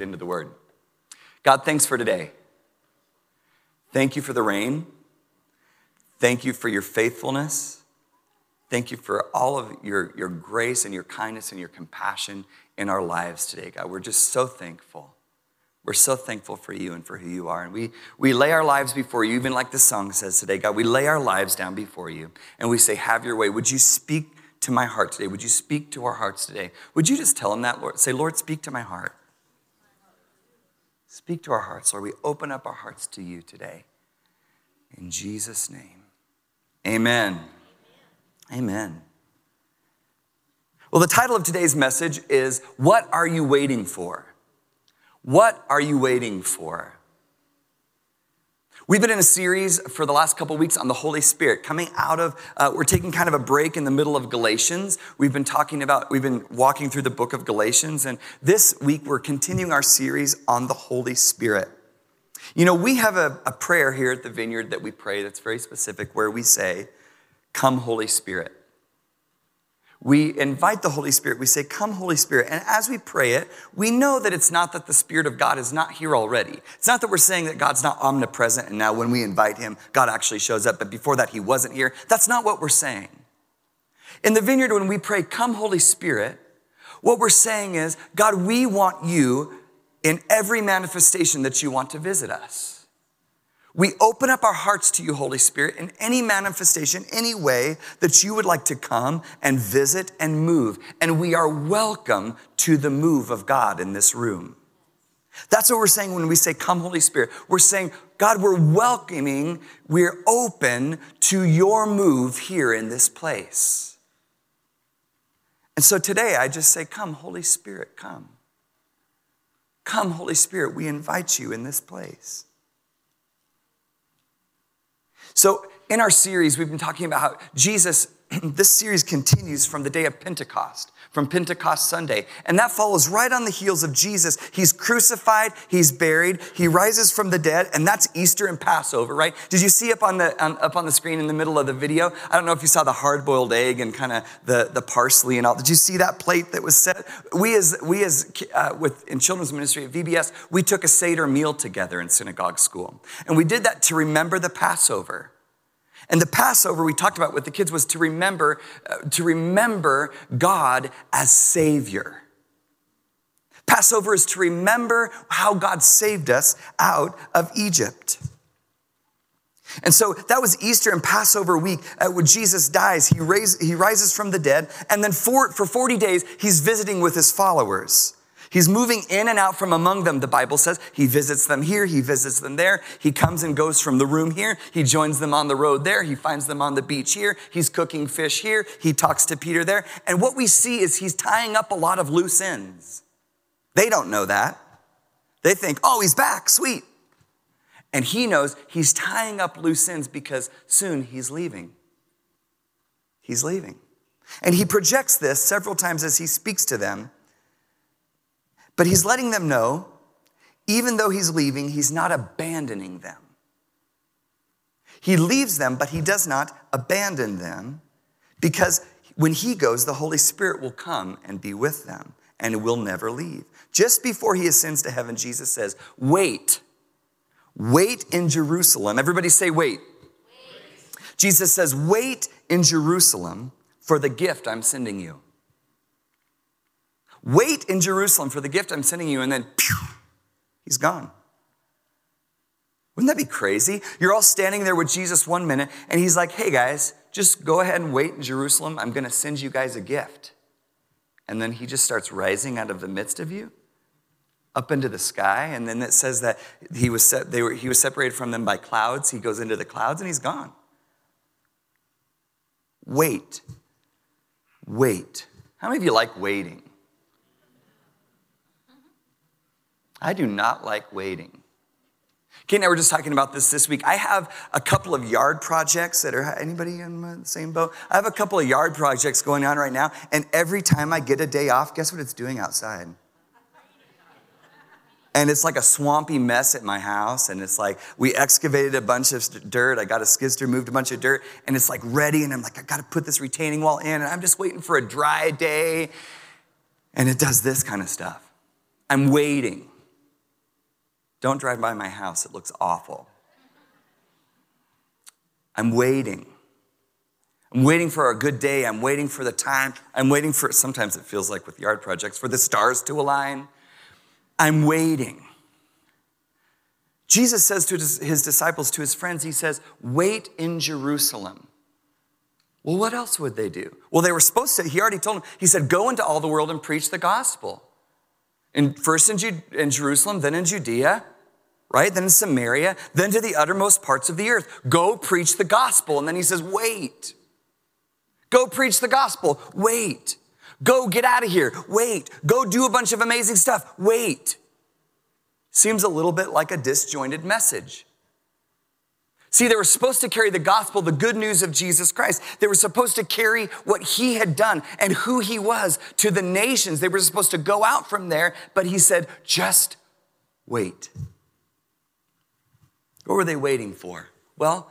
Get into the word. God, thanks for today. Thank you for the rain. Thank you for your faithfulness. Thank you for all of your, your grace and your kindness and your compassion in our lives today, God. We're just so thankful. We're so thankful for you and for who you are. And we, we lay our lives before you, even like the song says today, God. We lay our lives down before you and we say, Have your way. Would you speak to my heart today? Would you speak to our hearts today? Would you just tell him that, Lord? Say, Lord, speak to my heart. Speak to our hearts, Lord. We open up our hearts to you today. In Jesus' name. Amen. Amen. Well, the title of today's message is What Are You Waiting For? What are you waiting for? We've been in a series for the last couple weeks on the Holy Spirit, coming out of, uh, we're taking kind of a break in the middle of Galatians. We've been talking about, we've been walking through the book of Galatians, and this week we're continuing our series on the Holy Spirit. You know, we have a, a prayer here at the Vineyard that we pray that's very specific where we say, Come, Holy Spirit. We invite the Holy Spirit. We say, Come, Holy Spirit. And as we pray it, we know that it's not that the Spirit of God is not here already. It's not that we're saying that God's not omnipresent and now when we invite Him, God actually shows up, but before that, He wasn't here. That's not what we're saying. In the vineyard, when we pray, Come, Holy Spirit, what we're saying is, God, we want you in every manifestation that you want to visit us. We open up our hearts to you, Holy Spirit, in any manifestation, any way that you would like to come and visit and move. And we are welcome to the move of God in this room. That's what we're saying when we say, Come, Holy Spirit. We're saying, God, we're welcoming, we're open to your move here in this place. And so today I just say, Come, Holy Spirit, come. Come, Holy Spirit, we invite you in this place. So, in our series, we've been talking about how Jesus, this series continues from the day of Pentecost, from Pentecost Sunday. And that follows right on the heels of Jesus. He's crucified, he's buried, he rises from the dead, and that's Easter and Passover, right? Did you see up on the, on, up on the screen in the middle of the video? I don't know if you saw the hard boiled egg and kind of the, the parsley and all. Did you see that plate that was set? We, as, we as uh, with, in children's ministry at VBS, we took a Seder meal together in synagogue school. And we did that to remember the Passover. And the Passover we talked about with the kids was to remember, uh, to remember God as Savior. Passover is to remember how God saved us out of Egypt. And so that was Easter and Passover week uh, when Jesus dies. He, raise, he rises from the dead. And then for, for 40 days, he's visiting with his followers. He's moving in and out from among them, the Bible says. He visits them here, he visits them there. He comes and goes from the room here. He joins them on the road there. He finds them on the beach here. He's cooking fish here. He talks to Peter there. And what we see is he's tying up a lot of loose ends. They don't know that. They think, oh, he's back, sweet. And he knows he's tying up loose ends because soon he's leaving. He's leaving. And he projects this several times as he speaks to them but he's letting them know, even though he's leaving, he's not abandoning them. He leaves them, but he does not abandon them because when he goes, the Holy Spirit will come and be with them and will never leave. Just before he ascends to heaven, Jesus says, Wait, wait in Jerusalem. Everybody say, Wait. wait. Jesus says, Wait in Jerusalem for the gift I'm sending you. Wait in Jerusalem for the gift I'm sending you, and then pew, he's gone. Wouldn't that be crazy? You're all standing there with Jesus one minute, and he's like, hey guys, just go ahead and wait in Jerusalem. I'm going to send you guys a gift. And then he just starts rising out of the midst of you up into the sky. And then it says that he was, set, they were, he was separated from them by clouds. He goes into the clouds and he's gone. Wait. Wait. How many of you like waiting? I do not like waiting. Kate and I were just talking about this this week. I have a couple of yard projects that are, anybody in the same boat? I have a couple of yard projects going on right now, and every time I get a day off, guess what it's doing outside? And it's like a swampy mess at my house. And it's like, we excavated a bunch of dirt. I got a skid moved a bunch of dirt, and it's like ready. And I'm like, I got to put this retaining wall in. And I'm just waiting for a dry day. And it does this kind of stuff. I'm waiting. Don't drive by my house, it looks awful. I'm waiting. I'm waiting for a good day. I'm waiting for the time. I'm waiting for, sometimes it feels like with yard projects, for the stars to align. I'm waiting. Jesus says to his disciples, to his friends, he says, Wait in Jerusalem. Well, what else would they do? Well, they were supposed to, he already told them, he said, Go into all the world and preach the gospel. In, first in, in Jerusalem, then in Judea, right? Then in Samaria, then to the uttermost parts of the earth. Go preach the gospel. And then he says, Wait. Go preach the gospel. Wait. Go get out of here. Wait. Go do a bunch of amazing stuff. Wait. Seems a little bit like a disjointed message. See, they were supposed to carry the gospel, the good news of Jesus Christ. They were supposed to carry what he had done and who he was to the nations. They were supposed to go out from there, but he said, just wait. What were they waiting for? Well,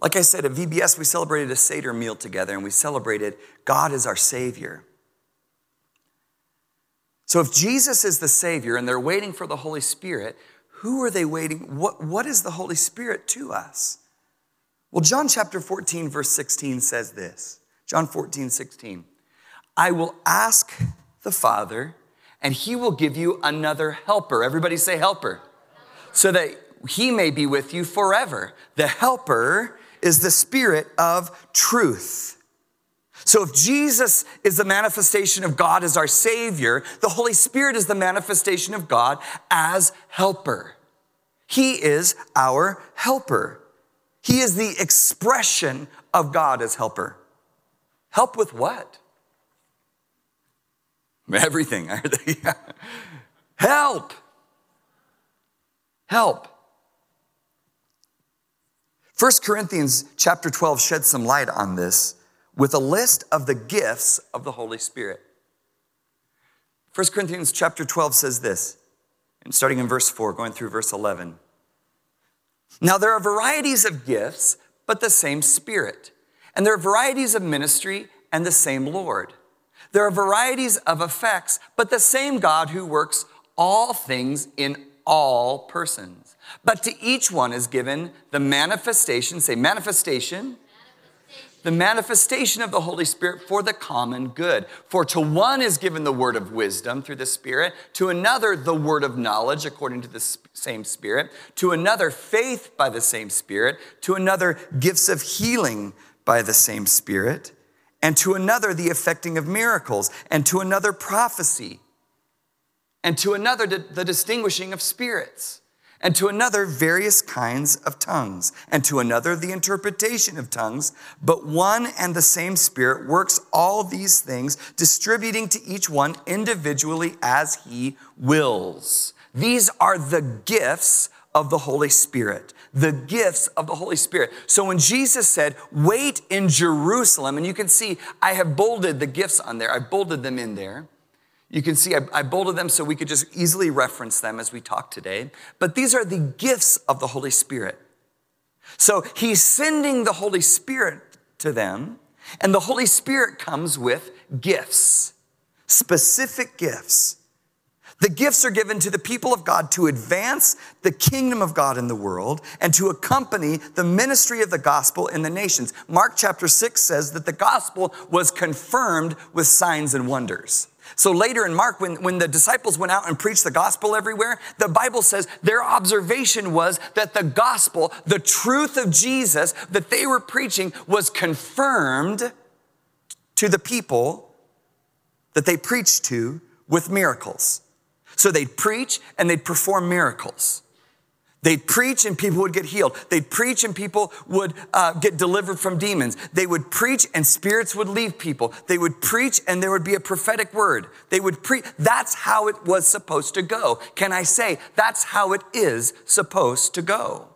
like I said, at VBS, we celebrated a Seder meal together and we celebrated God is our Savior. So if Jesus is the Savior and they're waiting for the Holy Spirit, who are they waiting? What, what is the Holy Spirit to us? Well, John chapter 14, verse 16 says this John 14, 16. I will ask the Father, and he will give you another helper. Everybody say helper. So that he may be with you forever. The helper is the Spirit of truth. So if Jesus is the manifestation of God as our Savior, the Holy Spirit is the manifestation of God as helper. He is our helper. He is the expression of God as helper. Help with what? Everything. Help. Help. 1 Corinthians chapter 12 sheds some light on this with a list of the gifts of the Holy Spirit. 1 Corinthians chapter 12 says this, and starting in verse 4, going through verse 11. Now there are varieties of gifts, but the same Spirit. And there are varieties of ministry and the same Lord. There are varieties of effects, but the same God who works all things in all persons. But to each one is given the manifestation, say manifestation the manifestation of the Holy Spirit for the common good. For to one is given the word of wisdom through the Spirit, to another, the word of knowledge according to the same Spirit, to another, faith by the same Spirit, to another, gifts of healing by the same Spirit, and to another, the effecting of miracles, and to another, prophecy, and to another, the distinguishing of spirits and to another various kinds of tongues, and to another the interpretation of tongues. But one and the same Spirit works all these things, distributing to each one individually as he wills. These are the gifts of the Holy Spirit. The gifts of the Holy Spirit. So when Jesus said, Wait in Jerusalem, and you can see I have bolded the gifts on there, I bolded them in there. You can see I, I, bolded them so we could just easily reference them as we talk today. But these are the gifts of the Holy Spirit. So he's sending the Holy Spirit to them, and the Holy Spirit comes with gifts, specific gifts. The gifts are given to the people of God to advance the kingdom of God in the world and to accompany the ministry of the gospel in the nations. Mark chapter 6 says that the gospel was confirmed with signs and wonders. So later in Mark, when, when the disciples went out and preached the gospel everywhere, the Bible says their observation was that the gospel, the truth of Jesus that they were preaching, was confirmed to the people that they preached to with miracles. So they'd preach and they'd perform miracles. They'd preach and people would get healed. They'd preach and people would uh, get delivered from demons. They would preach and spirits would leave people. They would preach and there would be a prophetic word. They would preach. That's how it was supposed to go. Can I say that's how it is supposed to go?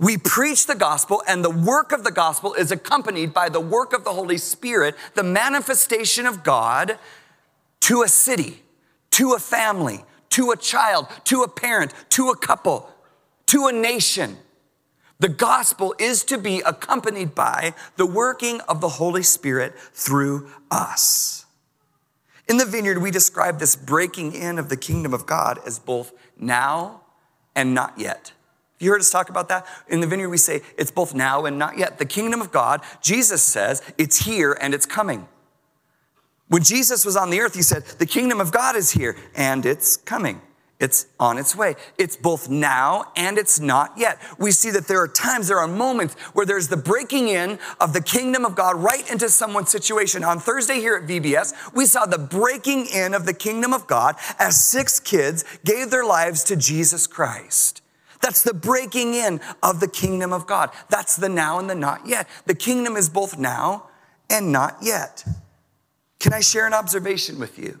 We preach the gospel, and the work of the gospel is accompanied by the work of the Holy Spirit, the manifestation of God to a city, to a family, to a child, to a parent, to a couple, to a nation. The gospel is to be accompanied by the working of the Holy Spirit through us. In the vineyard, we describe this breaking in of the kingdom of God as both now and not yet. You heard us talk about that? In the vineyard, we say it's both now and not yet. The kingdom of God, Jesus says it's here and it's coming. When Jesus was on the earth, he said, The kingdom of God is here and it's coming. It's on its way. It's both now and it's not yet. We see that there are times, there are moments where there's the breaking in of the kingdom of God right into someone's situation. On Thursday here at VBS, we saw the breaking in of the kingdom of God as six kids gave their lives to Jesus Christ. That's the breaking in of the kingdom of God. That's the now and the not yet. The kingdom is both now and not yet. Can I share an observation with you?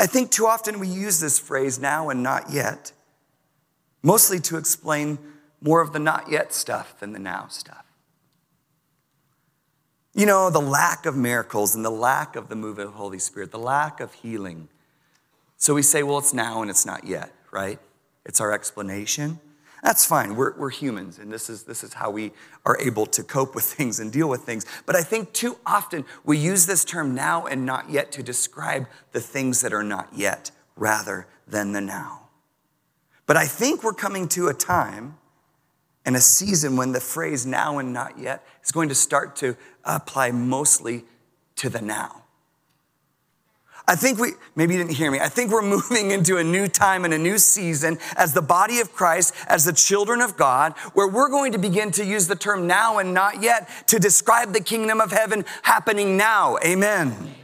I think too often we use this phrase now and not yet, mostly to explain more of the not yet stuff than the now stuff. You know, the lack of miracles and the lack of the move of the Holy Spirit, the lack of healing. So we say, well, it's now and it's not yet, right? It's our explanation. That's fine. We're, we're humans, and this is, this is how we are able to cope with things and deal with things. But I think too often we use this term now and not yet to describe the things that are not yet rather than the now. But I think we're coming to a time and a season when the phrase now and not yet is going to start to apply mostly to the now. I think we, maybe you didn't hear me. I think we're moving into a new time and a new season as the body of Christ, as the children of God, where we're going to begin to use the term now and not yet to describe the kingdom of heaven happening now. Amen.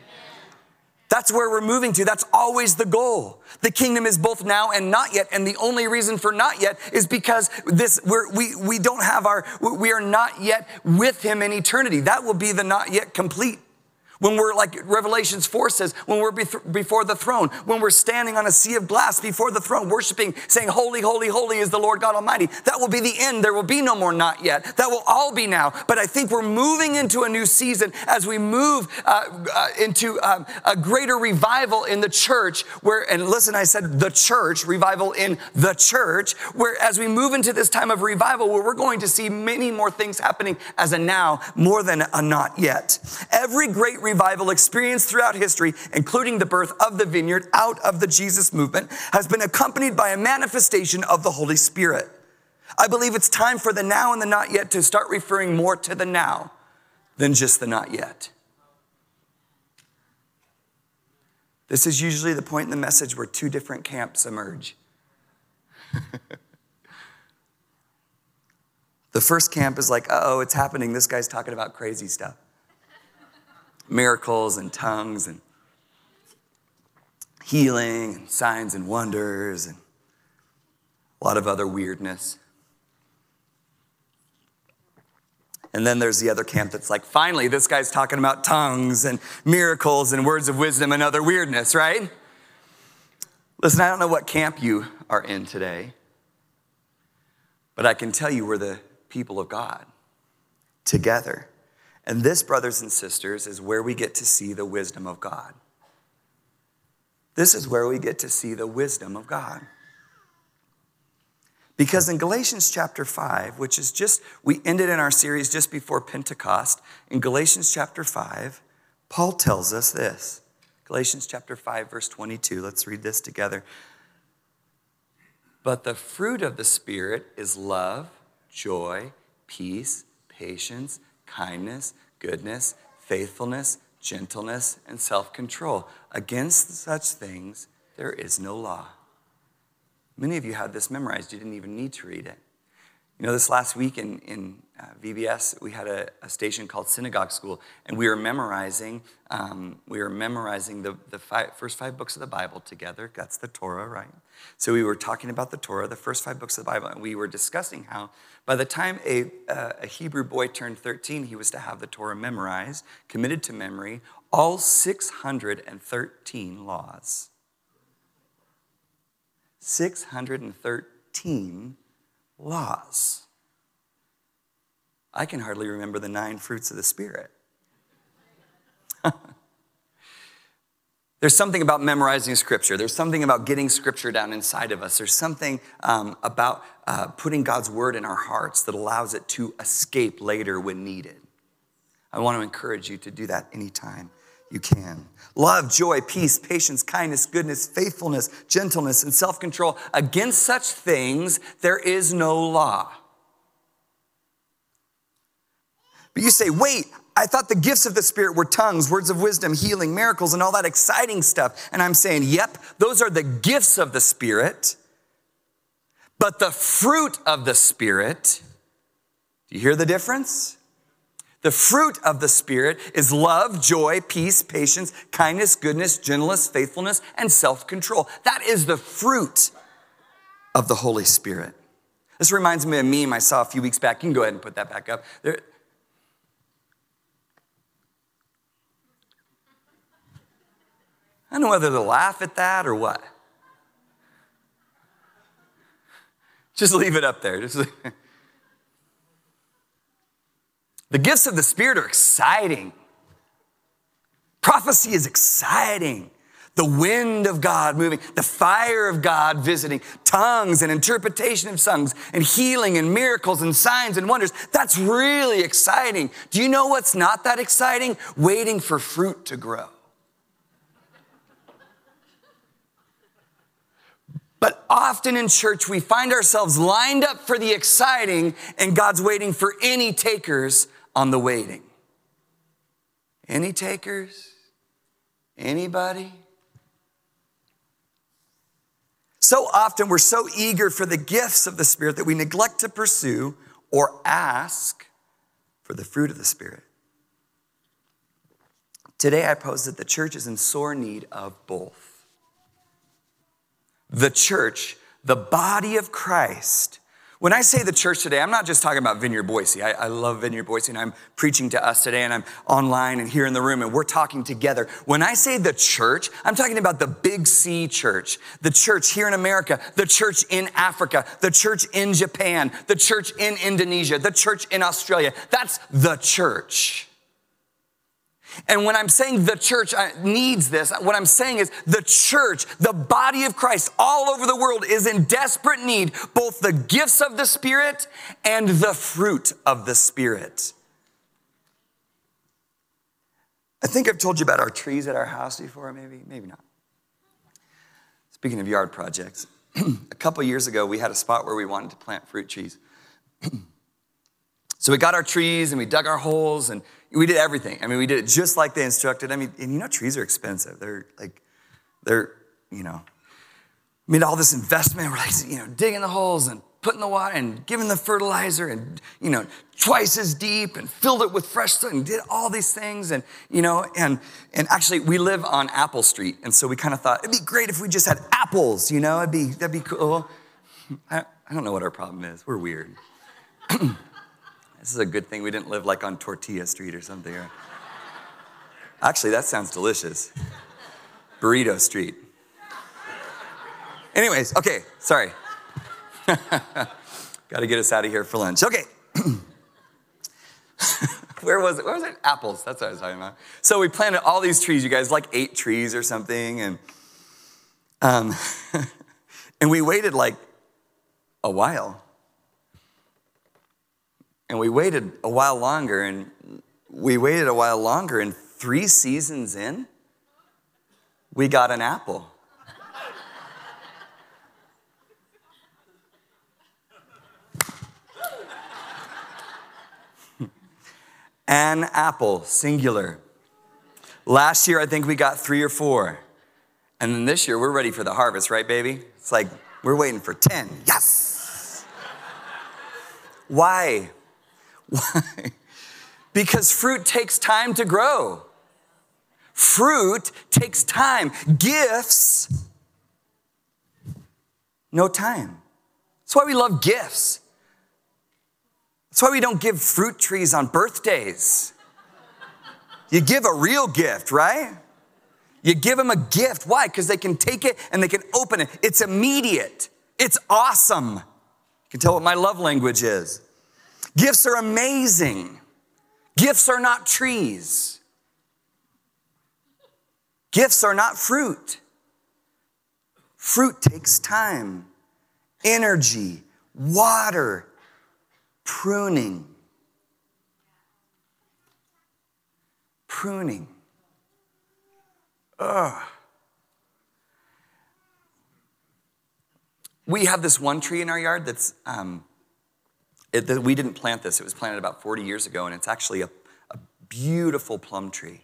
That's where we're moving to. That's always the goal. The kingdom is both now and not yet. And the only reason for not yet is because this, we're, we, we don't have our, we are not yet with him in eternity. That will be the not yet complete. When we're like Revelations 4 says, when we're before the throne, when we're standing on a sea of glass before the throne, worshiping, saying, Holy, holy, holy is the Lord God Almighty. That will be the end. There will be no more not yet. That will all be now. But I think we're moving into a new season as we move uh, uh, into um, a greater revival in the church where, and listen, I said the church, revival in the church, where as we move into this time of revival where we're going to see many more things happening as a now more than a not yet. Every great revival experienced throughout history, including the birth of the vineyard out of the Jesus movement, has been accompanied by a manifestation of the Holy Spirit. I believe it's time for the now and the not yet to start referring more to the now than just the not yet. This is usually the point in the message where two different camps emerge. the first camp is like, oh, it's happening. This guy's talking about crazy stuff miracles and tongues and healing and signs and wonders and a lot of other weirdness. And then there's the other camp that's like, finally, this guy's talking about tongues and miracles and words of wisdom and other weirdness, right? Listen, I don't know what camp you are in today, but I can tell you we're the people of God together. And this, brothers and sisters, is where we get to see the wisdom of God. This is where we get to see the wisdom of God. Because in Galatians chapter 5, which is just, we ended in our series just before Pentecost, in Galatians chapter 5, Paul tells us this. Galatians chapter 5, verse 22. Let's read this together. But the fruit of the Spirit is love, joy, peace, patience kindness, goodness, faithfulness, gentleness, and self control. Against such things, there is no law. Many of you had this memorized, you didn't even need to read it. You know, this last week in, in uh, VBS, we had a, a, station called Synagogue School, and we were memorizing, um, we were memorizing the, the five, first five books of the Bible together. That's the Torah, right? So we were talking about the Torah, the first five books of the Bible, and we were discussing how by the time a, uh, a Hebrew boy turned 13, he was to have the Torah memorized, committed to memory, all 613 laws. 613 laws. I can hardly remember the nine fruits of the Spirit. There's something about memorizing scripture. There's something about getting scripture down inside of us. There's something um, about uh, putting God's word in our hearts that allows it to escape later when needed. I want to encourage you to do that anytime you can. Love, joy, peace, patience, kindness, goodness, faithfulness, gentleness, and self control. Against such things, there is no law. But you say, wait, I thought the gifts of the Spirit were tongues, words of wisdom, healing, miracles, and all that exciting stuff. And I'm saying, yep, those are the gifts of the Spirit. But the fruit of the Spirit, do you hear the difference? The fruit of the Spirit is love, joy, peace, patience, kindness, goodness, gentleness, faithfulness, and self control. That is the fruit of the Holy Spirit. This reminds me of a meme I saw a few weeks back. You can go ahead and put that back up. There, I don't know whether to laugh at that or what. Just leave it up there. Just the gifts of the Spirit are exciting. Prophecy is exciting. The wind of God moving, the fire of God visiting, tongues and interpretation of tongues, and healing and miracles and signs and wonders. That's really exciting. Do you know what's not that exciting? Waiting for fruit to grow. But often in church, we find ourselves lined up for the exciting, and God's waiting for any takers on the waiting. Any takers? Anybody? So often we're so eager for the gifts of the Spirit that we neglect to pursue or ask for the fruit of the Spirit. Today I pose that the church is in sore need of both the church, the body of Christ. When I say the church today, I'm not just talking about Vineyard Boise. I, I, love Vineyard Boise, and I'm preaching to us today, and I'm online and here in the room, and we're talking together. When I say the church, I'm talking about the Big C church, the church here in America, the church in Africa, the church in Japan, the church in Indonesia, the church in Australia. That's the church. And when I'm saying the church uh, needs this, what I'm saying is the church, the body of Christ all over the world is in desperate need, both the gifts of the Spirit and the fruit of the Spirit. I think I've told you about our trees at our house before, maybe, maybe not. Speaking of yard projects, a couple years ago, we had a spot where we wanted to plant fruit trees. so we got our trees and we dug our holes and we did everything. I mean, we did it just like they instructed. I mean, and you know, trees are expensive. They're like, they're, you know, made all this investment. We're like, you know, digging the holes and putting the water and giving the fertilizer and, you know, twice as deep and filled it with fresh soil and did all these things. And, you know, and, and actually we live on Apple Street. And so we kind of thought it'd be great if we just had apples, you know, it'd be, that'd be cool. I, I don't know what our problem is. We're weird. This is a good thing we didn't live like on Tortilla Street or something. Actually, that sounds delicious. Burrito Street. Anyways, okay, sorry. Got to get us out of here for lunch. Okay. Where was it? Where was it? Apples. That's what I was talking about. So we planted all these trees, you guys, like eight trees or something, and um, and we waited like a while and we waited a while longer, and we waited a while longer, and three seasons in, we got an apple. an apple, singular. Last year, I think we got three or four. And then this year, we're ready for the harvest, right, baby? It's like we're waiting for 10. Yes! Why? Why? Because fruit takes time to grow. Fruit takes time. Gifts, no time. That's why we love gifts. That's why we don't give fruit trees on birthdays. You give a real gift, right? You give them a gift. Why? Because they can take it and they can open it. It's immediate, it's awesome. You can tell what my love language is. Gifts are amazing. Gifts are not trees. Gifts are not fruit. Fruit takes time, energy, water, pruning. Pruning. Ugh. We have this one tree in our yard that's, um, it, that we didn't plant this. It was planted about 40 years ago, and it's actually a, a beautiful plum tree.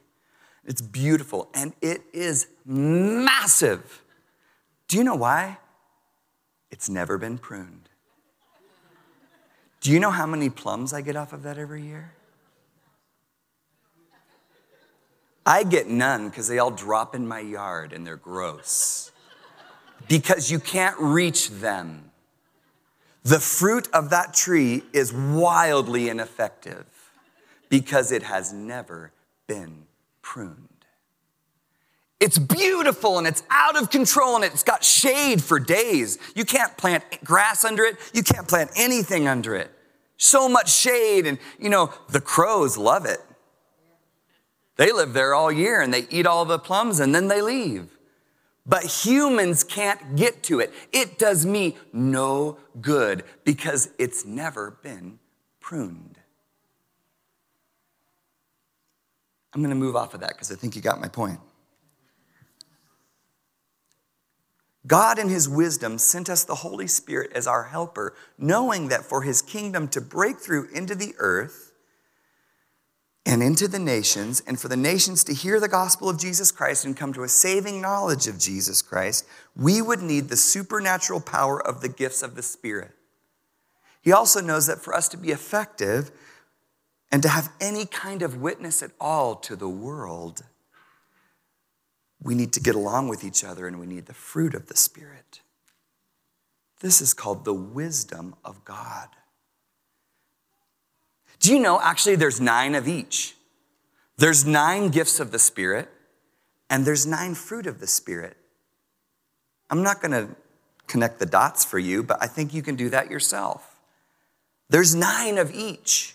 It's beautiful, and it is massive. Do you know why? It's never been pruned. Do you know how many plums I get off of that every year? I get none because they all drop in my yard and they're gross. Because you can't reach them. The fruit of that tree is wildly ineffective because it has never been pruned. It's beautiful and it's out of control and it's got shade for days. You can't plant grass under it, you can't plant anything under it. So much shade, and you know, the crows love it. They live there all year and they eat all the plums and then they leave. But humans can't get to it. It does me no good because it's never been pruned. I'm going to move off of that because I think you got my point. God, in His wisdom, sent us the Holy Spirit as our helper, knowing that for His kingdom to break through into the earth, and into the nations, and for the nations to hear the gospel of Jesus Christ and come to a saving knowledge of Jesus Christ, we would need the supernatural power of the gifts of the Spirit. He also knows that for us to be effective and to have any kind of witness at all to the world, we need to get along with each other and we need the fruit of the Spirit. This is called the wisdom of God. Do you know actually there's nine of each? There's nine gifts of the Spirit, and there's nine fruit of the Spirit. I'm not going to connect the dots for you, but I think you can do that yourself. There's nine of each.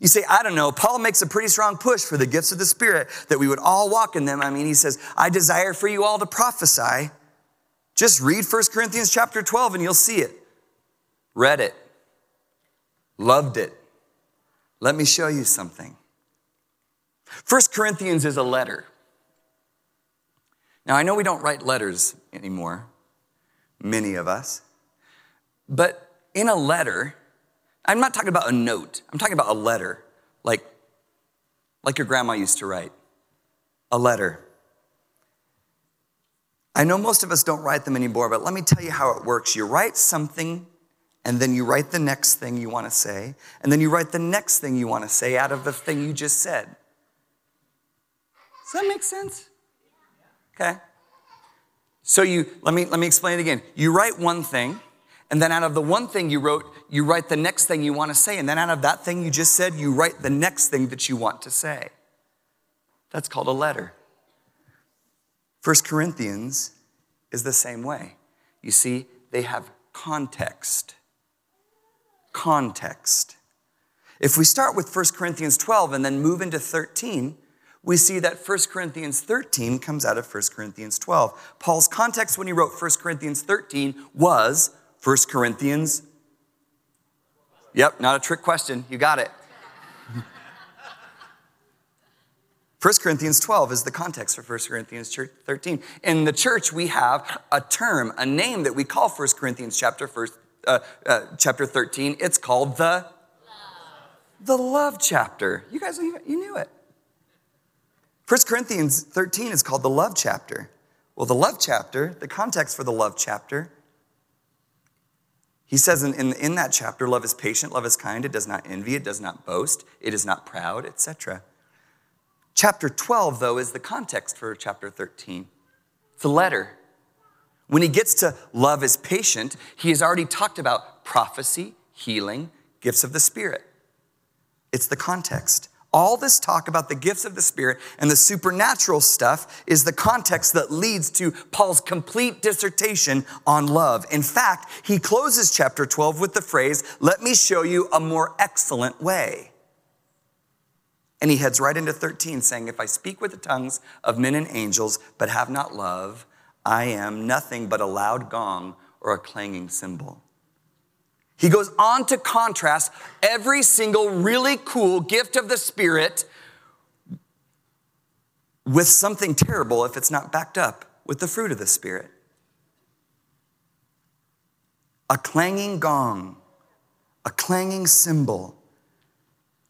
You say, I don't know. Paul makes a pretty strong push for the gifts of the Spirit that we would all walk in them. I mean, he says, I desire for you all to prophesy. Just read 1 Corinthians chapter 12 and you'll see it. Read it, loved it, let me show you something. First Corinthians is a letter. Now, I know we don't write letters anymore, many of us, but in a letter, I'm not talking about a note, I'm talking about a letter, like, like your grandma used to write. A letter. I know most of us don't write them anymore, but let me tell you how it works. You write something and then you write the next thing you want to say, and then you write the next thing you want to say out of the thing you just said. Does that make sense? Okay. So you let me let me explain it again. You write one thing, and then out of the one thing you wrote, you write the next thing you want to say, and then out of that thing you just said, you write the next thing that you want to say. That's called a letter. First Corinthians is the same way. You see, they have context context. If we start with 1 Corinthians 12 and then move into 13, we see that 1 Corinthians 13 comes out of 1 Corinthians 12. Paul's context when he wrote 1 Corinthians 13 was 1 Corinthians. Yep, not a trick question. You got it. 1 Corinthians 12 is the context for 1 Corinthians 13. In the church, we have a term, a name that we call 1 Corinthians chapter first, uh, uh, chapter 13. It's called the love. the love chapter. You guys, you knew it. 1 Corinthians 13 is called the love chapter. Well, the love chapter, the context for the love chapter, He says in, in, in that chapter, love is patient, love is kind, it does not envy, it does not boast, it is not proud, etc. Chapter 12, though, is the context for chapter 13. It's a letter. When he gets to love is patient, he has already talked about prophecy, healing, gifts of the Spirit. It's the context. All this talk about the gifts of the Spirit and the supernatural stuff is the context that leads to Paul's complete dissertation on love. In fact, he closes chapter 12 with the phrase, Let me show you a more excellent way. And he heads right into 13, saying, If I speak with the tongues of men and angels, but have not love, I am nothing but a loud gong or a clanging cymbal. He goes on to contrast every single really cool gift of the Spirit with something terrible if it's not backed up with the fruit of the Spirit. A clanging gong, a clanging cymbal,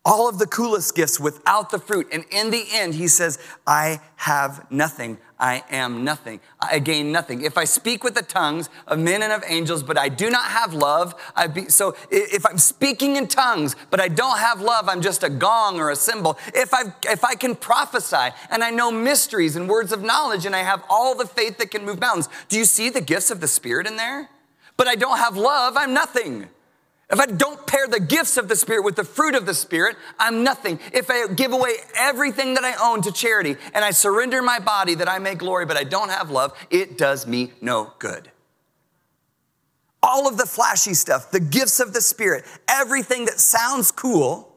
all of the coolest gifts without the fruit. And in the end, he says, I have nothing. I am nothing. I gain nothing. If I speak with the tongues of men and of angels, but I do not have love, I be, so if I'm speaking in tongues, but I don't have love, I'm just a gong or a cymbal. If I, if I can prophesy and I know mysteries and words of knowledge and I have all the faith that can move mountains, do you see the gifts of the Spirit in there? But I don't have love, I'm nothing. If I don't pair the gifts of the Spirit with the fruit of the Spirit, I'm nothing. If I give away everything that I own to charity and I surrender my body that I may glory, but I don't have love, it does me no good. All of the flashy stuff, the gifts of the Spirit, everything that sounds cool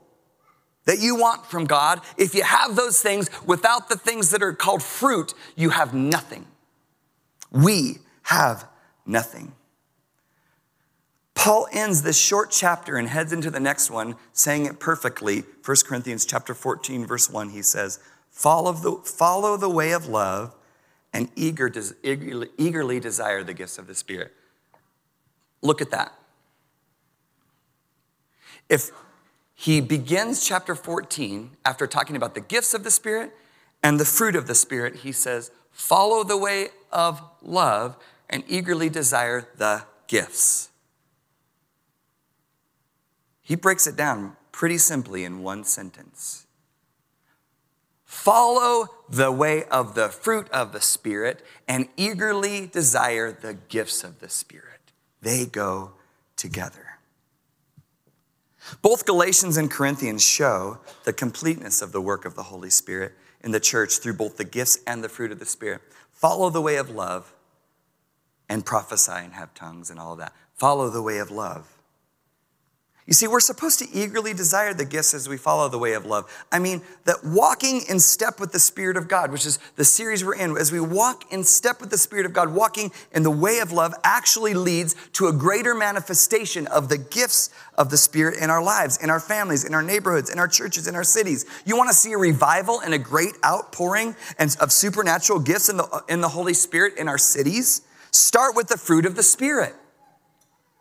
that you want from God, if you have those things without the things that are called fruit, you have nothing. We have nothing. Paul ends this short chapter and heads into the next one saying it perfectly. 1 Corinthians chapter 14 verse 1 he says, "Follow the follow the way of love and eager, eagerly, eagerly desire the gifts of the Spirit." Look at that. If he begins chapter 14 after talking about the gifts of the Spirit and the fruit of the Spirit, he says, "Follow the way of love and eagerly desire the gifts." He breaks it down pretty simply in one sentence. Follow the way of the fruit of the Spirit and eagerly desire the gifts of the Spirit. They go together. Both Galatians and Corinthians show the completeness of the work of the Holy Spirit in the church through both the gifts and the fruit of the Spirit. Follow the way of love and prophesy and have tongues and all of that. Follow the way of love. You see, we're supposed to eagerly desire the gifts as we follow the way of love. I mean, that walking in step with the Spirit of God, which is the series we're in, as we walk in step with the Spirit of God, walking in the way of love actually leads to a greater manifestation of the gifts of the Spirit in our lives, in our families, in our neighborhoods, in our churches, in our cities. You want to see a revival and a great outpouring and of supernatural gifts in the, in the Holy Spirit in our cities? Start with the fruit of the Spirit.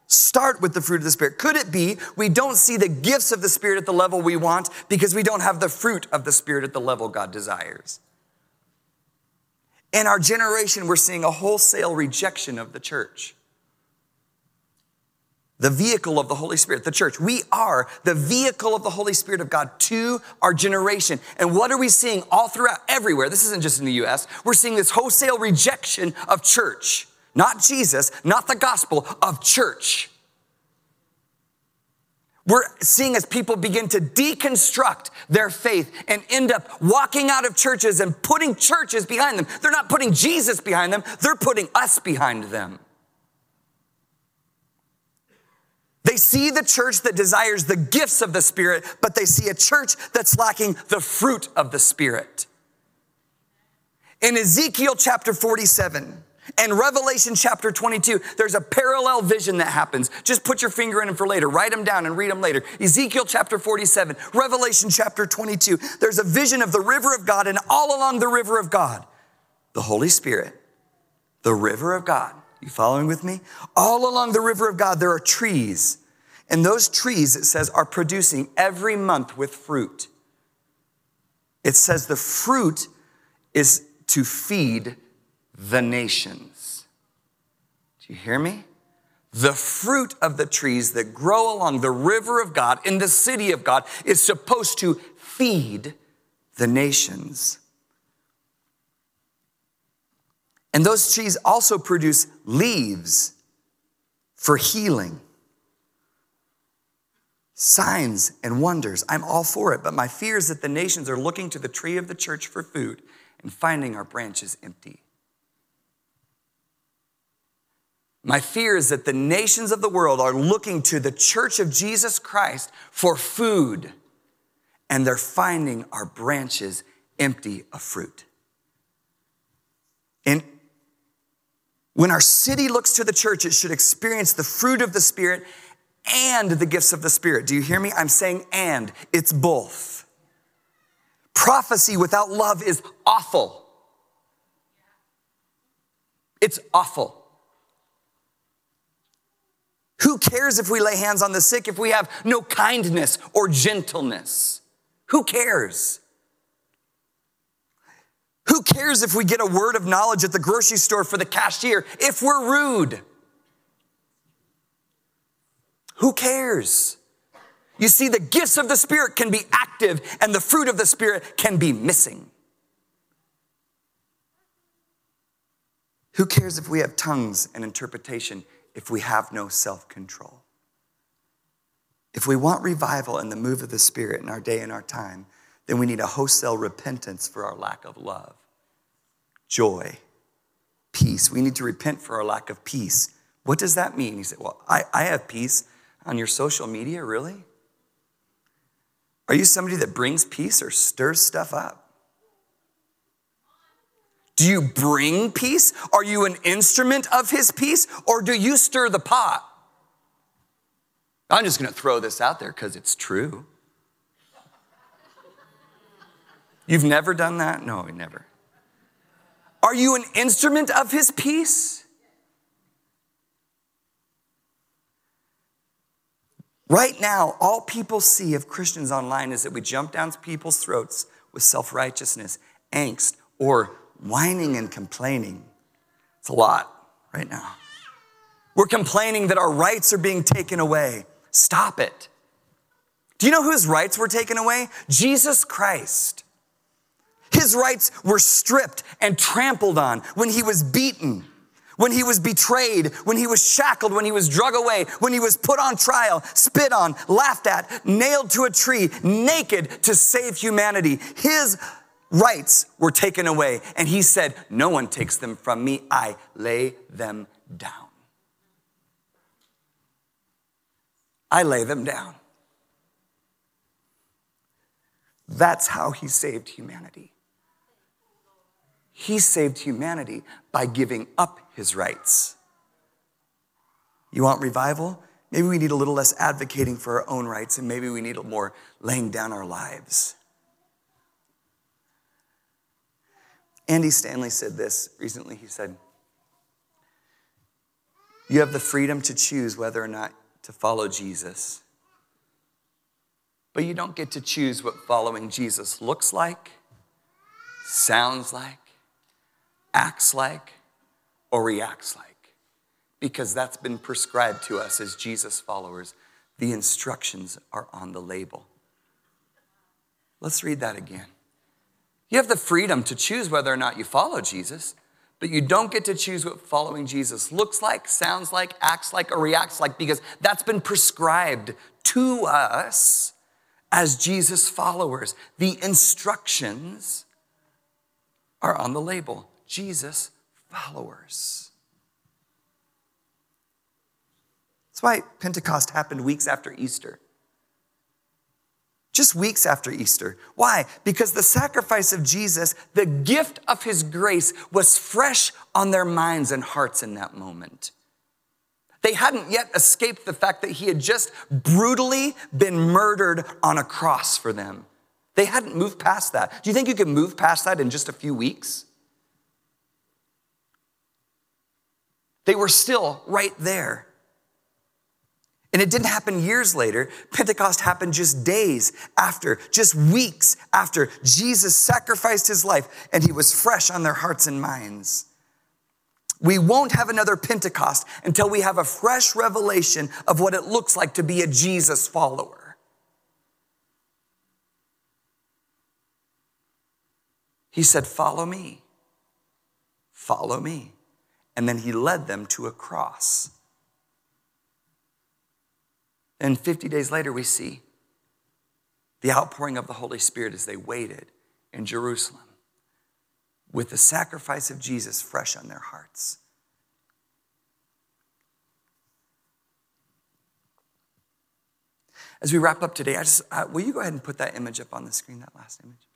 Start with the fruit of the Spirit. Could it be we don't see the gifts of the Spirit at the level we want because we don't have the fruit of the Spirit at the level God desires? In our generation, we're seeing a wholesale rejection of the church. The vehicle of the Holy Spirit, the church. We are the vehicle of the Holy Spirit of God to our generation. And what are we seeing all throughout, everywhere? This isn't just in the US. We're seeing this wholesale rejection of church. Not Jesus, not the gospel, of church. We're seeing as people begin to deconstruct their faith and end up walking out of churches and putting churches behind them. They're not putting Jesus behind them, they're putting us behind them. They see the church that desires the gifts of the Spirit, but they see a church that's lacking the fruit of the Spirit. In Ezekiel chapter 47, and Revelation chapter 22, there's a parallel vision that happens. Just put your finger in them for later. Write them down and read them later. Ezekiel chapter 47, Revelation chapter 22. There's a vision of the river of God, and all along the river of God, the Holy Spirit, the river of God. You following with me? All along the river of God, there are trees. And those trees, it says, are producing every month with fruit. It says the fruit is to feed the nations. Do you hear me? the fruit of the trees that grow along the river of God in the city of God is supposed to feed the nations. And those trees also produce leaves for healing, signs and wonders. I'm all for it, but my fear is that the nations are looking to the tree of the church for food and finding our branches empty. My fear is that the nations of the world are looking to the church of Jesus Christ for food, and they're finding our branches empty of fruit. And when our city looks to the church, it should experience the fruit of the Spirit and the gifts of the Spirit. Do you hear me? I'm saying and, it's both. Prophecy without love is awful. It's awful. Who cares if we lay hands on the sick if we have no kindness or gentleness? Who cares? Who cares if we get a word of knowledge at the grocery store for the cashier if we're rude? Who cares? You see, the gifts of the Spirit can be active and the fruit of the Spirit can be missing. Who cares if we have tongues and interpretation if we have no self control. If we want revival and the move of the Spirit in our day and our time, then we need a wholesale repentance for our lack of love, joy, peace. We need to repent for our lack of peace. What does that mean? He said, Well, I, I have peace on your social media, really? Are you somebody that brings peace or stirs stuff up? Do you bring peace? Are you an instrument of his peace? Or do you stir the pot? I'm just gonna throw this out there because it's true. You've never done that? No, never. Are you an instrument of his peace? Right now, all people see of Christians online is that we jump down people's throats with self righteousness, angst, or whining and complaining. It's a lot right now. We're complaining that our rights are being taken away. Stop it. Do you know whose rights were taken away? Jesus Christ. His rights were stripped and trampled on when he was beaten, when he was betrayed, when he was shackled, when he was drug away, when he was put on trial, spit on, laughed at, nailed to a tree, naked to save humanity. His rights were taken away. And he said, No one takes them from me, I lay them down. I lay them down. That's how he saved humanity. He saved humanity by giving up his rights. You want revival? Maybe we need a little less advocating for our own rights, and maybe we need more laying down our lives. Andy Stanley said this recently. He said, You have the freedom to choose whether or not to follow Jesus, but you don't get to choose what following Jesus looks like, sounds like, acts like, or reacts like, because that's been prescribed to us as Jesus followers. The instructions are on the label. Let's read that again. You have the freedom to choose whether or not you follow Jesus, but you don't get to choose what following Jesus looks like, sounds like, acts like, or reacts like because that's been prescribed to us as Jesus followers. The instructions are on the label Jesus followers. That's why Pentecost happened weeks after Easter just weeks after Easter. Why? Because the sacrifice of Jesus, the gift of his grace, was fresh on their minds and hearts in that moment. They hadn't yet escaped the fact that he had just brutally been murdered on a cross for them. They hadn't moved past that. Do you think you could move past that in just a few weeks? They were still right there. And it didn't happen years later. Pentecost happened just days after, just weeks after Jesus sacrificed his life and he was fresh on their hearts and minds. We won't have another Pentecost until we have a fresh revelation of what it looks like to be a Jesus follower. He said, Follow me. Follow me. And then he led them to a cross. And 50 days later, we see the outpouring of the Holy Spirit as they waited in Jerusalem with the sacrifice of Jesus fresh on their hearts. As we wrap up today, I just, uh, will you go ahead and put that image up on the screen, that last image?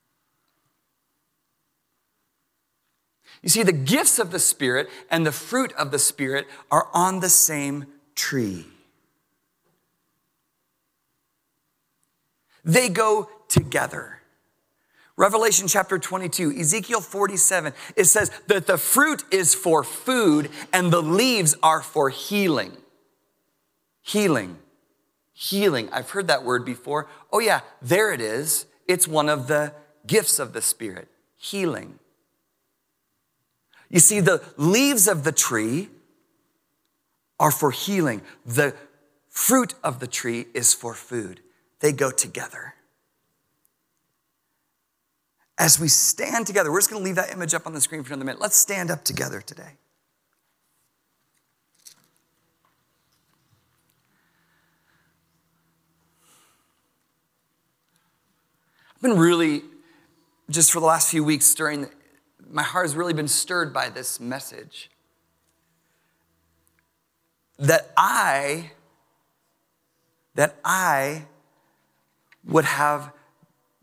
You see, the gifts of the Spirit and the fruit of the Spirit are on the same tree. They go together. Revelation chapter 22, Ezekiel 47, it says that the fruit is for food and the leaves are for healing. Healing. Healing. I've heard that word before. Oh, yeah, there it is. It's one of the gifts of the Spirit healing. You see, the leaves of the tree are for healing, the fruit of the tree is for food they go together. As we stand together, we're just going to leave that image up on the screen for another minute. Let's stand up together today. I've been really, just for the last few weeks, stirring, my heart has really been stirred by this message. That I, that I would have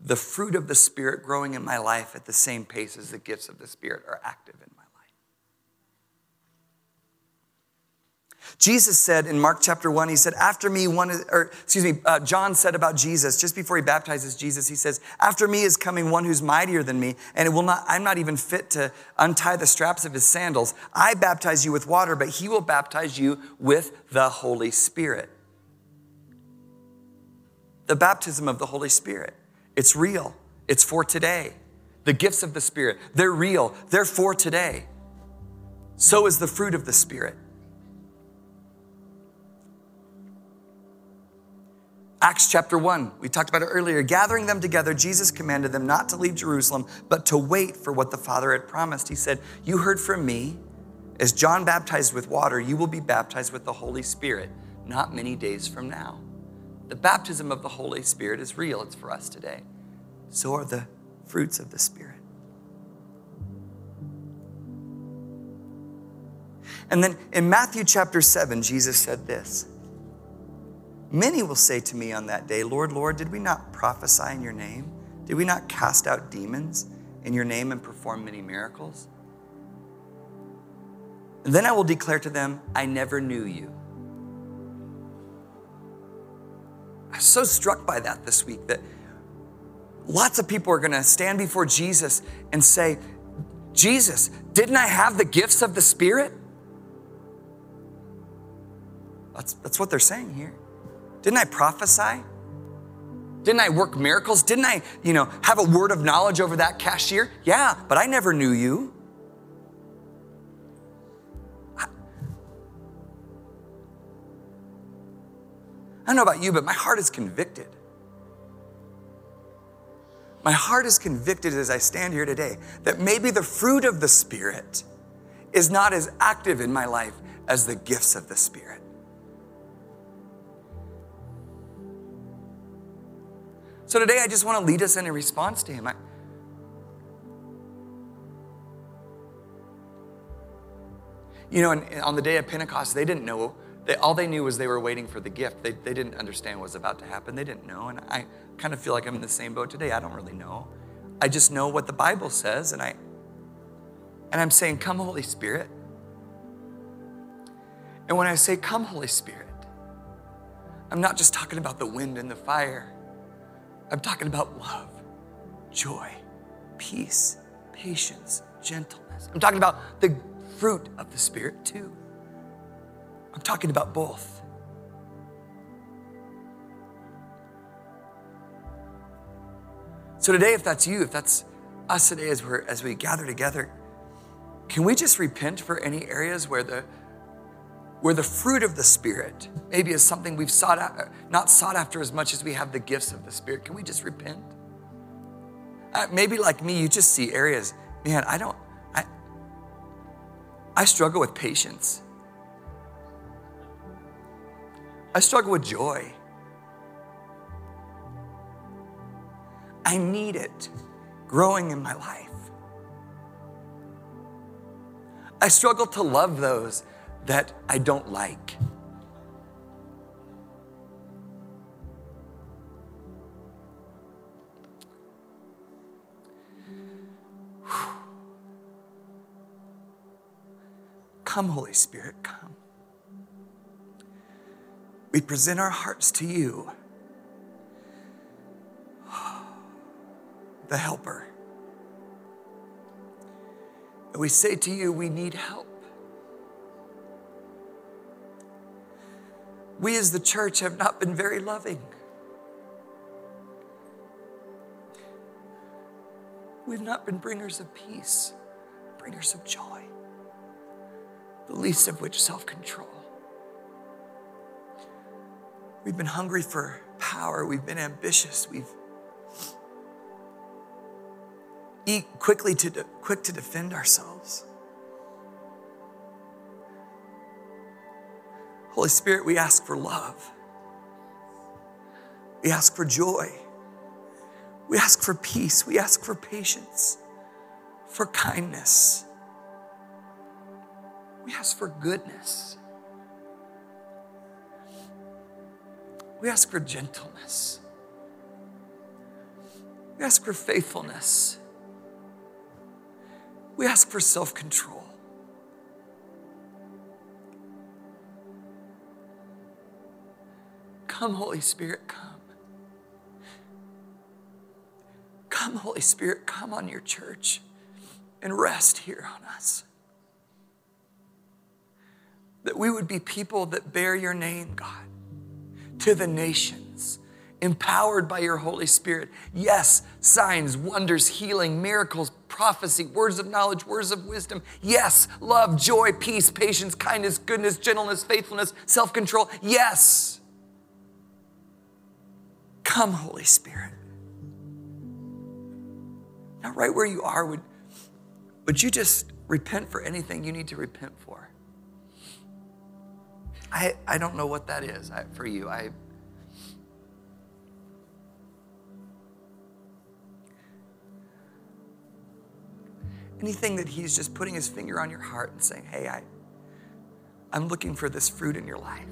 the fruit of the Spirit growing in my life at the same pace as the gifts of the Spirit are active in my life. Jesus said in Mark chapter 1, he said, After me, one is, or excuse me, uh, John said about Jesus, just before he baptizes Jesus, he says, After me is coming one who's mightier than me, and it will not, I'm not even fit to untie the straps of his sandals. I baptize you with water, but he will baptize you with the Holy Spirit the baptism of the Holy Spirit. It's real, it's for today. The gifts of the Spirit, they're real, they're for today. So is the fruit of the Spirit. Acts chapter 1, we talked about it earlier. Gathering them together, Jesus commanded them not to leave Jerusalem, but to wait for what the Father had promised. He said, You heard from me. As John baptized with water, you will be baptized with the Holy Spirit not many days from now. The baptism of the Holy Spirit is real, it's for us today. So are the fruits of the Spirit. And then in Matthew chapter 7, Jesus said this Many will say to me on that day, Lord, Lord, did we not prophesy in your name? Did we not cast out demons in your name and perform many miracles? And then I will declare to them, I never knew you. Was so struck by that this week that lots of people are going to stand before Jesus and say, Jesus, didn't I have the gifts of the Spirit? That's, that's what they're saying here. Didn't I prophesy? Didn't I work miracles? Didn't I, you know, have a word of knowledge over that cashier? Yeah, but I never knew you. I don't know about you, but my heart is convicted. My heart is convicted as I stand here today that maybe the fruit of the Spirit is not as active in my life as the gifts of the Spirit. So today I just want to lead us in a response to Him. I, you know, on the day of Pentecost, they didn't know they, all they knew was they were waiting for the gift. They, they didn't understand what was about to happen. They didn't know. And I kind of feel like I'm in the same boat today. I don't really know. I just know what the Bible says, and I and I'm saying, Come, Holy Spirit. And when I say, Come, Holy Spirit, I'm not just talking about the wind and the fire. I'm talking about love, joy, peace, patience, gentleness. I'm talking about the fruit of the Spirit too. I'm talking about both. So today, if that's you, if that's us today as, we're, as we gather together, can we just repent for any areas where the where the fruit of the spirit maybe is something we've sought not sought after as much as we have the gifts of the spirit? Can we just repent? Uh, maybe like me you just see areas man i don't i i struggle with patience i struggle with joy i need it growing in my life I struggle to love those that I don't like. Come, Holy Spirit, come. We present our hearts to you, the Helper. And we say to you, we need help. We as the church have not been very loving. We've not been bringers of peace, bringers of joy, the least of which self control. We've been hungry for power, we've been ambitious, we've eat quickly to de- quick to defend ourselves. Holy Spirit, we ask for love. We ask for joy. We ask for peace. We ask for patience, for kindness. We ask for goodness. We ask for gentleness. We ask for faithfulness. We ask for self control. Come, Holy Spirit, come. Come, Holy Spirit, come on your church and rest here on us. That we would be people that bear your name, God, to the nations empowered by your Holy Spirit. Yes, signs, wonders, healing, miracles, prophecy, words of knowledge, words of wisdom. Yes, love, joy, peace, patience, kindness, goodness, gentleness, faithfulness, self control. Yes. Come, Holy Spirit. Now, right where you are, would, would you just repent for anything you need to repent for? I, I don't know what that is I, for you. I Anything that He's just putting His finger on your heart and saying, hey, I, I'm looking for this fruit in your life.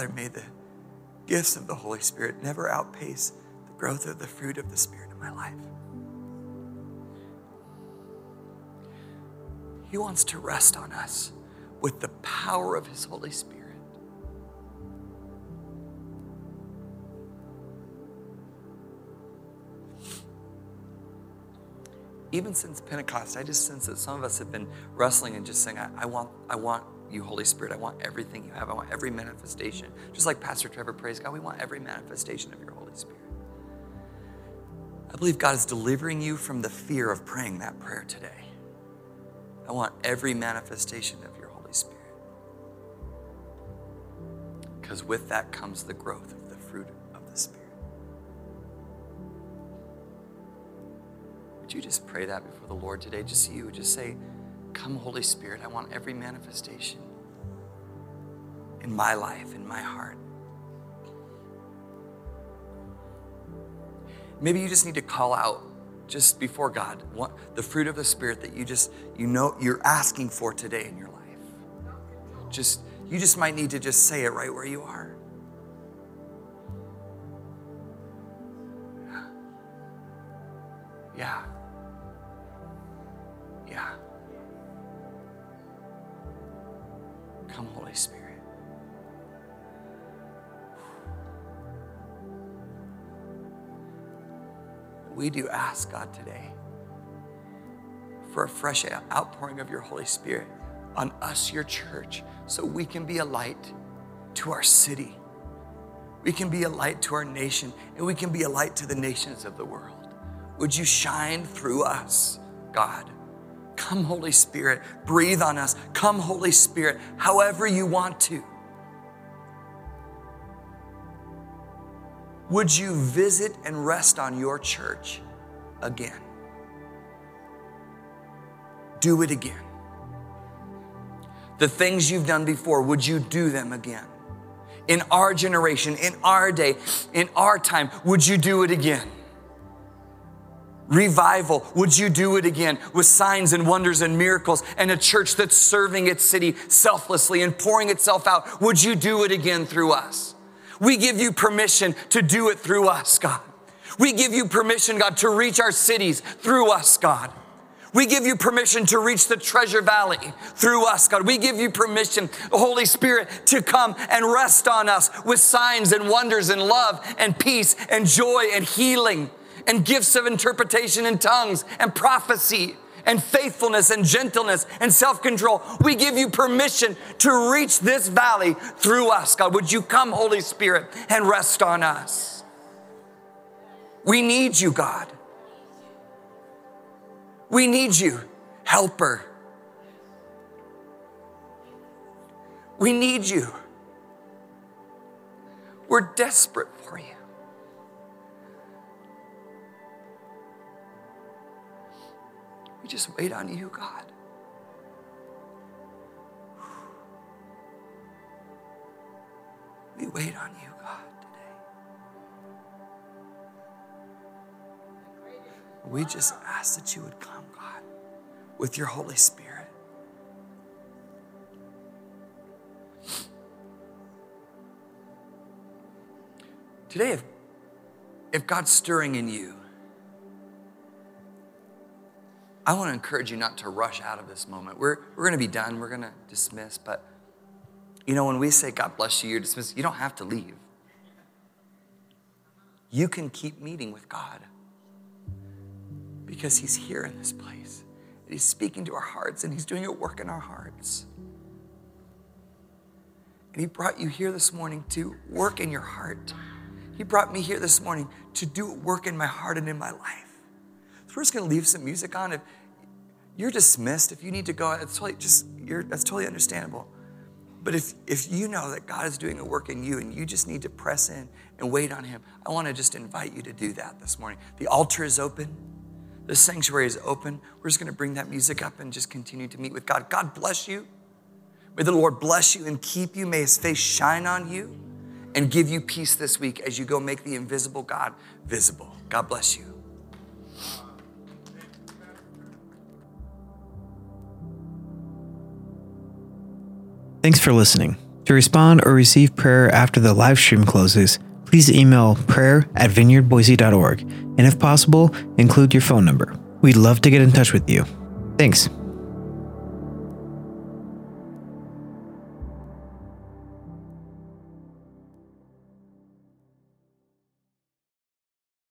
Father, may the gifts of the Holy Spirit never outpace the growth of the fruit of the Spirit in my life. He wants to rest on us with the power of His Holy Spirit. Even since Pentecost, I just sense that some of us have been wrestling and just saying, I, I want, I want you, Holy Spirit. I want everything you have. I want every manifestation. Just like Pastor Trevor prays, God, we want every manifestation of your Holy Spirit. I believe God is delivering you from the fear of praying that prayer today. I want every manifestation of your Holy Spirit. Because with that comes the growth of the fruit of the Spirit. Would you just pray that before the Lord today? Just you, would just say, Come, Holy Spirit, I want every manifestation in my life, in my heart. Maybe you just need to call out just before God what, the fruit of the Spirit that you just, you know, you're asking for today in your life. Just, you just might need to just say it right where you are. We do ask God today for a fresh outpouring of your Holy Spirit on us, your church, so we can be a light to our city. We can be a light to our nation, and we can be a light to the nations of the world. Would you shine through us, God? Come, Holy Spirit, breathe on us. Come, Holy Spirit, however you want to. Would you visit and rest on your church again? Do it again. The things you've done before, would you do them again? In our generation, in our day, in our time, would you do it again? Revival, would you do it again with signs and wonders and miracles and a church that's serving its city selflessly and pouring itself out? Would you do it again through us? We give you permission to do it through us, God. We give you permission, God, to reach our cities through us, God. We give you permission to reach the treasure valley through us, God. We give you permission, Holy Spirit, to come and rest on us with signs and wonders and love and peace and joy and healing and gifts of interpretation in tongues and prophecy and faithfulness and gentleness and self control. We give you permission to reach this valley through us, God. Would you come, Holy Spirit, and rest on us? We need you, God. We need you, helper. We need you. We're desperate just wait on you, God. We wait on you. God, today. We just ask that you would come, God, with your Holy Spirit. Today, if, if God's stirring in you, I want to encourage you not to rush out of this moment. We're, we're going to be done, we're going to dismiss, but you know, when we say, God bless you, you're dismissed, you don't have to leave. You can keep meeting with God because He's here in this place. He's speaking to our hearts and He's doing a work in our hearts. And He brought you here this morning to work in your heart. He brought me here this morning to do work in my heart and in my life. So we're just going to leave some music on. If you're dismissed, if you need to go, it's totally just that's totally understandable. But if, if you know that God is doing a work in you and you just need to press in and wait on Him, I want to just invite you to do that this morning. The altar is open. The sanctuary is open. We're just going to bring that music up and just continue to meet with God. God bless you. May the Lord bless you and keep you. May his face shine on you and give you peace this week as you go make the invisible God visible. God bless you. Thanks for listening. To respond or receive prayer after the live stream closes, please email prayer at vineyardboise.org and if possible, include your phone number. We'd love to get in touch with you. Thanks.